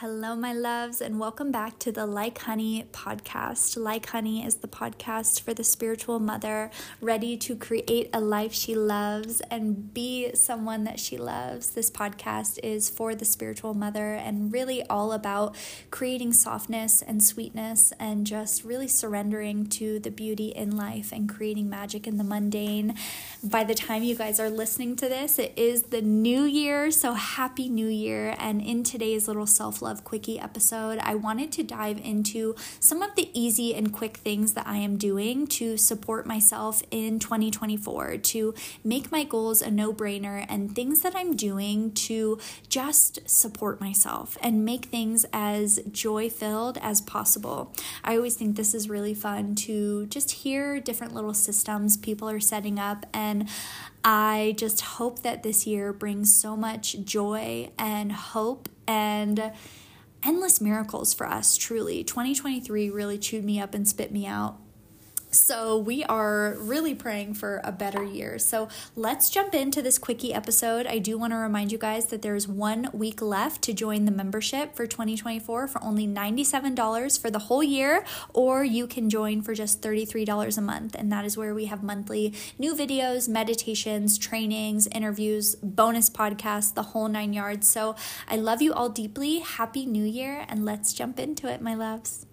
Hello, my loves, and welcome back to the Like Honey podcast. Like Honey is the podcast for the spiritual mother ready to create a life she loves and be someone that she loves. This podcast is for the spiritual mother and really all about creating softness and sweetness and just really surrendering to the beauty in life and creating magic in the mundane. By the time you guys are listening to this, it is the new year, so happy new year. And in today's little self love, Love Quickie episode, I wanted to dive into some of the easy and quick things that I am doing to support myself in 2024, to make my goals a no brainer, and things that I'm doing to just support myself and make things as joy filled as possible. I always think this is really fun to just hear different little systems people are setting up and I just hope that this year brings so much joy and hope and endless miracles for us, truly. 2023 really chewed me up and spit me out. So, we are really praying for a better year. So, let's jump into this quickie episode. I do want to remind you guys that there's one week left to join the membership for 2024 for only $97 for the whole year, or you can join for just $33 a month. And that is where we have monthly new videos, meditations, trainings, interviews, bonus podcasts, the whole nine yards. So, I love you all deeply. Happy New Year, and let's jump into it, my loves.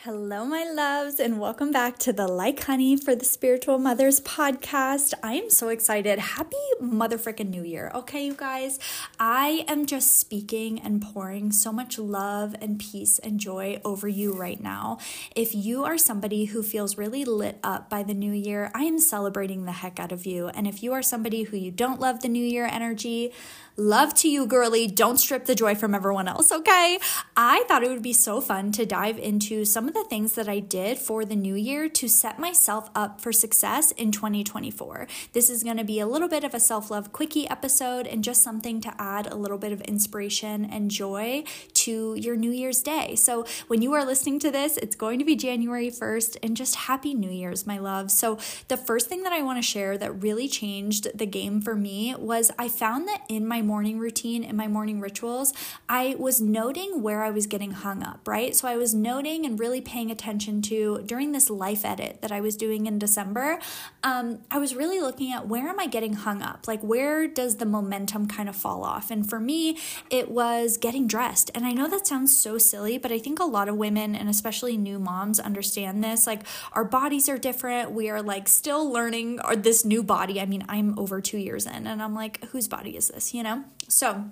Hello, my loves, and welcome back to the Like Honey for the Spiritual Mothers podcast. I am so excited. Happy mother freaking new year. Okay, you guys, I am just speaking and pouring so much love and peace and joy over you right now. If you are somebody who feels really lit up by the new year, I am celebrating the heck out of you. And if you are somebody who you don't love the new year energy, Love to you, girly. Don't strip the joy from everyone else, okay? I thought it would be so fun to dive into some of the things that I did for the new year to set myself up for success in 2024. This is going to be a little bit of a self love quickie episode and just something to add a little bit of inspiration and joy to your New Year's Day. So, when you are listening to this, it's going to be January 1st, and just happy New Year's, my love. So, the first thing that I want to share that really changed the game for me was I found that in my morning routine and my morning rituals, I was noting where I was getting hung up, right? So I was noting and really paying attention to during this life edit that I was doing in December. Um, I was really looking at where am I getting hung up? Like, where does the momentum kind of fall off? And for me, it was getting dressed. And I know that sounds so silly, but I think a lot of women and especially new moms understand this. Like, our bodies are different. We are like still learning or this new body. I mean, I'm over two years in, and I'm like, whose body is this, you know? So,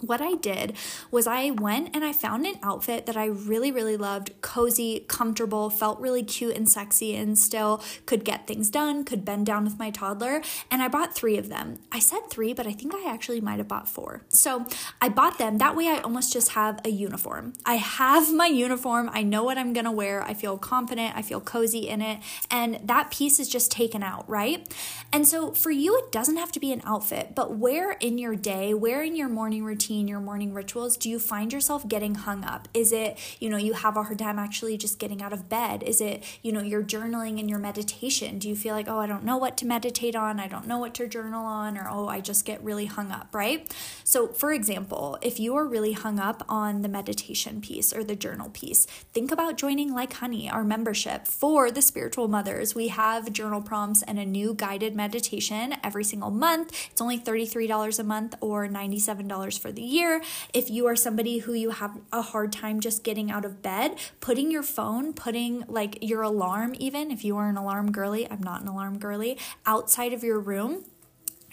what I did was I went and I found an outfit that I really, really loved cozy, comfortable, felt really cute and sexy, and still could get things done, could bend down with my toddler. And I bought three of them. I said three, but I think I actually might have bought four. So I bought them. That way, I almost just have a uniform. I have my uniform. I know what I'm gonna wear. I feel confident. I feel cozy in it. And that piece is just taken out, right? And so for you, it doesn't have to be an outfit, but where in your day, where in your morning routine, routine, your morning rituals, do you find yourself getting hung up? Is it, you know, you have a hard time actually just getting out of bed? Is it, you know, your journaling and your meditation? Do you feel like, oh, I don't know what to meditate on, I don't know what to journal on, or oh, I just get really hung up, right? So, for example, if you are really hung up on the meditation piece or the journal piece, think about joining Like Honey, our membership for the spiritual mothers. We have journal prompts and a new guided meditation every single month. It's only $33 a month or $97 for the the year. If you are somebody who you have a hard time just getting out of bed, putting your phone, putting like your alarm, even if you are an alarm girly, I'm not an alarm girly, outside of your room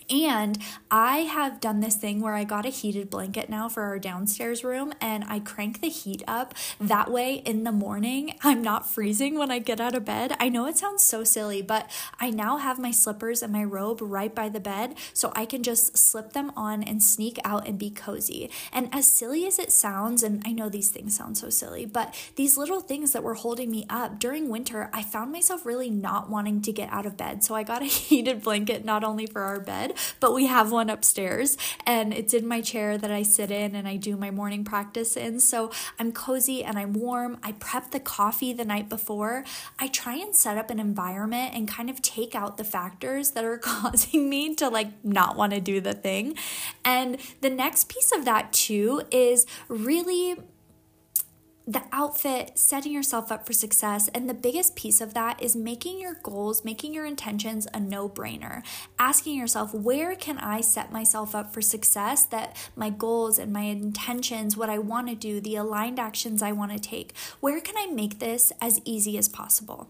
and I have done this thing where I got a heated blanket now for our downstairs room and I crank the heat up. That way, in the morning, I'm not freezing when I get out of bed. I know it sounds so silly, but I now have my slippers and my robe right by the bed so I can just slip them on and sneak out and be cozy. And as silly as it sounds, and I know these things sound so silly, but these little things that were holding me up during winter, I found myself really not wanting to get out of bed. So I got a heated blanket not only for our bed, but we have one upstairs and it's in my chair that I sit in and I do my morning practice in. So I'm cozy and I'm warm. I prep the coffee the night before. I try and set up an environment and kind of take out the factors that are causing me to like not want to do the thing. And the next piece of that too is really the outfit, setting yourself up for success. And the biggest piece of that is making your goals, making your intentions a no brainer. Asking yourself, where can I set myself up for success that my goals and my intentions, what I want to do, the aligned actions I want to take, where can I make this as easy as possible?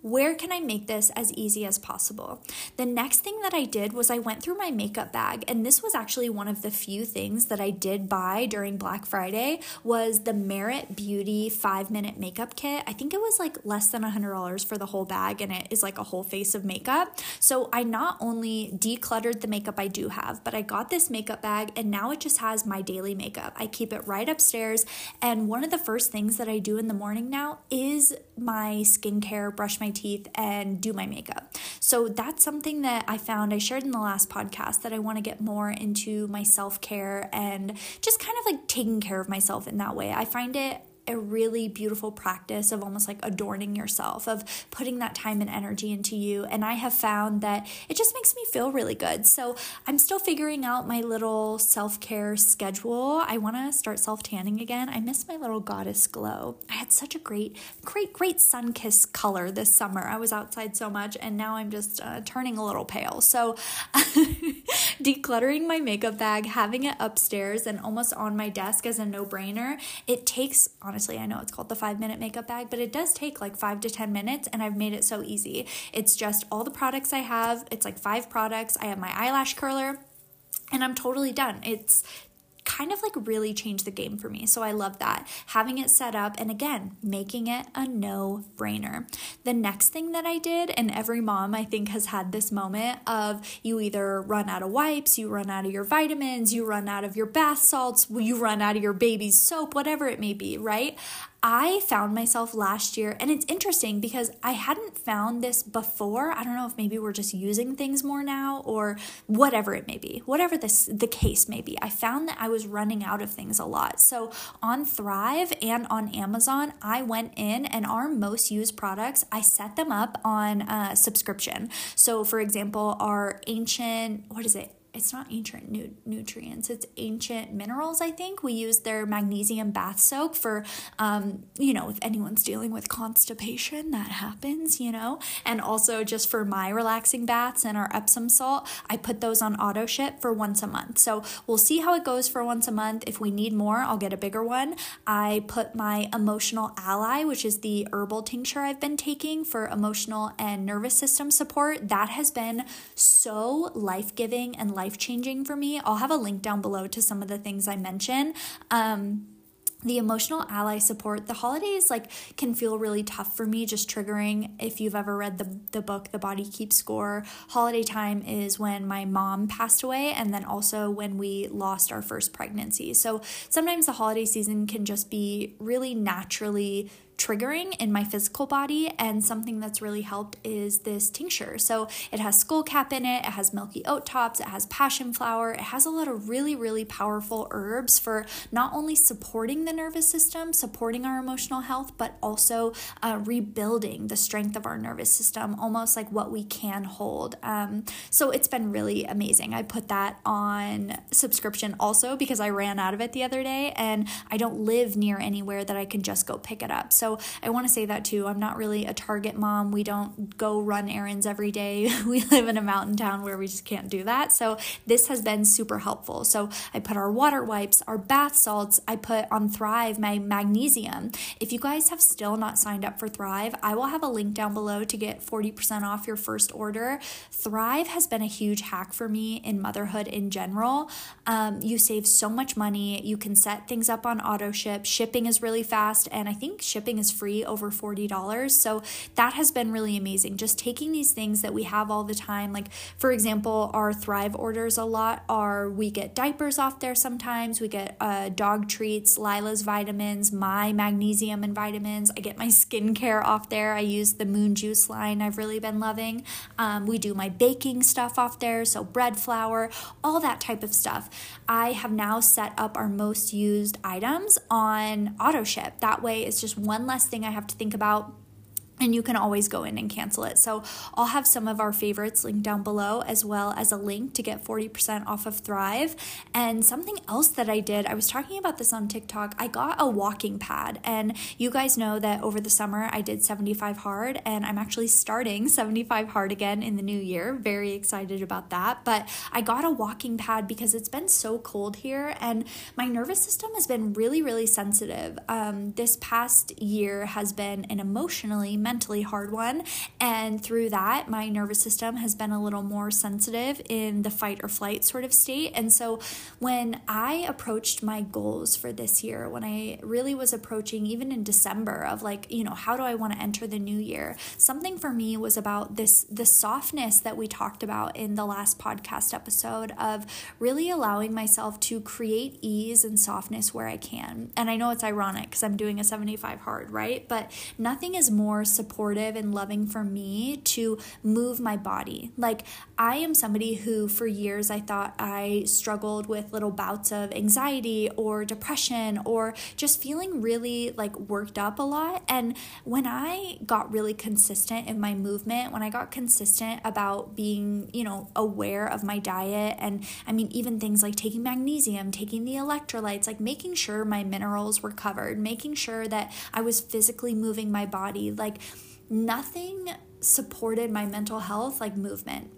Where can I make this as easy as possible? The next thing that I did was I went through my makeup bag and this was actually one of the few things that I did buy during Black Friday was the Merit Beauty 5-minute makeup kit. I think it was like less than $100 for the whole bag and it is like a whole face of makeup. So I not only decluttered the makeup I do have, but I got this makeup bag and now it just has my daily makeup. I keep it right upstairs and one of the first things that I do in the morning now is my skincare, brush my teeth, and do my makeup. So that's something that I found I shared in the last podcast that I want to get more into my self care and just kind of like taking care of myself in that way. I find it a really beautiful practice of almost like adorning yourself, of putting that time and energy into you. And I have found that it just makes me feel really good. So I'm still figuring out my little self care schedule. I want to start self tanning again. I miss my little goddess glow. I had such a great, great, great sun kiss color this summer. I was outside so much, and now I'm just uh, turning a little pale. So decluttering my makeup bag, having it upstairs and almost on my desk as a no brainer, it takes, honestly, honestly, I know it's called the five minute makeup bag, but it does take like five to 10 minutes, and I've made it so easy. It's just all the products I have, it's like five products. I have my eyelash curler and I'm totally done. It's kind of like really changed the game for me. So I love that. Having it set up and again, making it a no brainer. The next thing that I did, and every mom I think has had this moment of you either run out of wipes, you run out of your vitamins, you run out of your bath salts, you run out of your baby's soap, whatever it may be, right? I found myself last year, and it's interesting because I hadn't found this before. I don't know if maybe we're just using things more now or whatever it may be, whatever this the case may be. I found that I was running out of things a lot. So on Thrive and on Amazon, I went in and our most used products, I set them up on a subscription. So for example, our ancient, what is it? It's not ancient nu- nutrients it's ancient minerals i think. We use their magnesium bath soak for um, you know if anyone's dealing with constipation that happens you know. And also just for my relaxing baths and our epsom salt i put those on auto ship for once a month. So we'll see how it goes for once a month. If we need more i'll get a bigger one. I put my emotional ally which is the herbal tincture i've been taking for emotional and nervous system support. That has been so life-giving and life changing for me. I'll have a link down below to some of the things I mention. Um, the emotional ally support the holidays like can feel really tough for me just triggering if you've ever read the, the book the body keeps score holiday time is when my mom passed away and then also when we lost our first pregnancy so sometimes the holiday season can just be really naturally triggering in my physical body. And something that's really helped is this tincture. So it has skullcap in it, it has milky oat tops, it has passion flower, it has a lot of really, really powerful herbs for not only supporting the nervous system, supporting our emotional health, but also uh, rebuilding the strength of our nervous system, almost like what we can hold. Um, so it's been really amazing. I put that on subscription also because I ran out of it the other day and I don't live near anywhere that I can just go pick it up. So I want to say that too. I'm not really a Target mom. We don't go run errands every day. we live in a mountain town where we just can't do that. So this has been super helpful. So I put our water wipes, our bath salts, I put on Thrive my magnesium. If you guys have still not signed up for Thrive, I will have a link down below to get 40% off your first order. Thrive has been a huge hack for me in motherhood in general. Um, you save so much money. You can set things up on auto ship. Shipping is really fast, and I think shipping is free over $40. So that has been really amazing. Just taking these things that we have all the time, like for example, our Thrive orders a lot are we get diapers off there sometimes, we get uh, dog treats, Lila's vitamins, my magnesium and vitamins. I get my skincare off there. I use the Moon Juice line I've really been loving. Um, we do my baking stuff off there, so bread flour, all that type of stuff. I have now set up our most used items on auto ship. That way, it's just one less thing I have to think about and you can always go in and cancel it. So I'll have some of our favorites linked down below, as well as a link to get 40% off of Thrive. And something else that I did, I was talking about this on TikTok. I got a walking pad, and you guys know that over the summer I did 75 hard, and I'm actually starting 75 hard again in the new year. Very excited about that. But I got a walking pad because it's been so cold here, and my nervous system has been really, really sensitive. Um, this past year has been an emotionally mentally hard one. And through that, my nervous system has been a little more sensitive in the fight or flight sort of state. And so when I approached my goals for this year, when I really was approaching, even in December, of like, you know, how do I want to enter the new year? Something for me was about this the softness that we talked about in the last podcast episode of really allowing myself to create ease and softness where I can. And I know it's ironic because I'm doing a 75 hard, right? But nothing is more supportive and loving for me to move my body. Like, I am somebody who, for years, I thought I struggled with little bouts of anxiety or depression or just feeling really like worked up a lot. And when I got really consistent in my movement, when I got consistent about being, you know, aware of my diet, and I mean, even things like taking magnesium, taking the electrolytes, like making sure my minerals were covered, making sure that I was physically moving my body, like nothing supported my mental health like movement.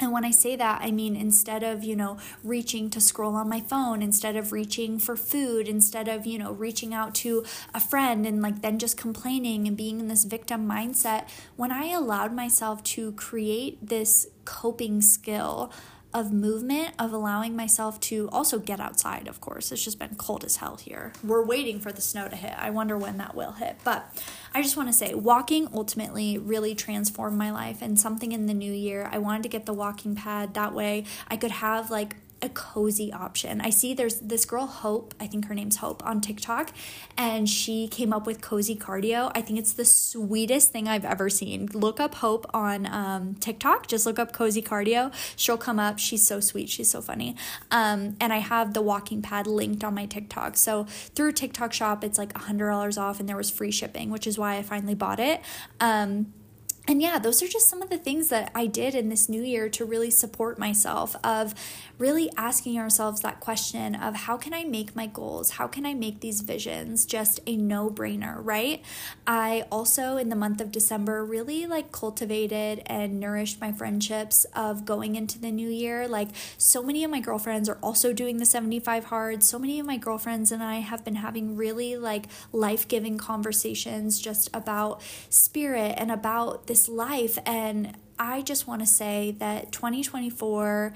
And when I say that, I mean instead of, you know, reaching to scroll on my phone, instead of reaching for food, instead of, you know, reaching out to a friend and like then just complaining and being in this victim mindset, when I allowed myself to create this coping skill of movement, of allowing myself to also get outside, of course. It's just been cold as hell here. We're waiting for the snow to hit. I wonder when that will hit. But I just want to say, walking ultimately really transformed my life and something in the new year. I wanted to get the walking pad. That way I could have like a cozy option. I see there's this girl Hope, I think her name's Hope on TikTok, and she came up with cozy cardio. I think it's the sweetest thing I've ever seen. Look up Hope on um, TikTok. Just look up cozy cardio. She'll come up. She's so sweet. She's so funny. Um, and I have the walking pad linked on my TikTok. So through TikTok Shop, it's like hundred dollars off, and there was free shipping, which is why I finally bought it. Um, and yeah, those are just some of the things that I did in this new year to really support myself of really asking ourselves that question of how can I make my goals? How can I make these visions just a no-brainer, right? I also in the month of December really like cultivated and nourished my friendships of going into the new year. Like so many of my girlfriends are also doing the 75 hard. So many of my girlfriends and I have been having really like life-giving conversations just about spirit and about this life and I just want to say that 2024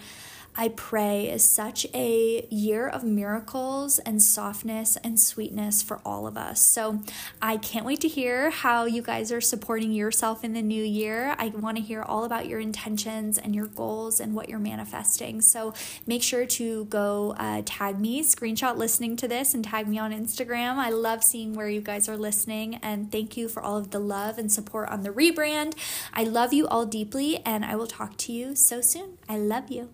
I pray is such a year of miracles and softness and sweetness for all of us. So I can't wait to hear how you guys are supporting yourself in the new year. I want to hear all about your intentions and your goals and what you're manifesting. So make sure to go uh, tag me, screenshot listening to this, and tag me on Instagram. I love seeing where you guys are listening. And thank you for all of the love and support on the rebrand. I love you all deeply, and I will talk to you so soon. I love you.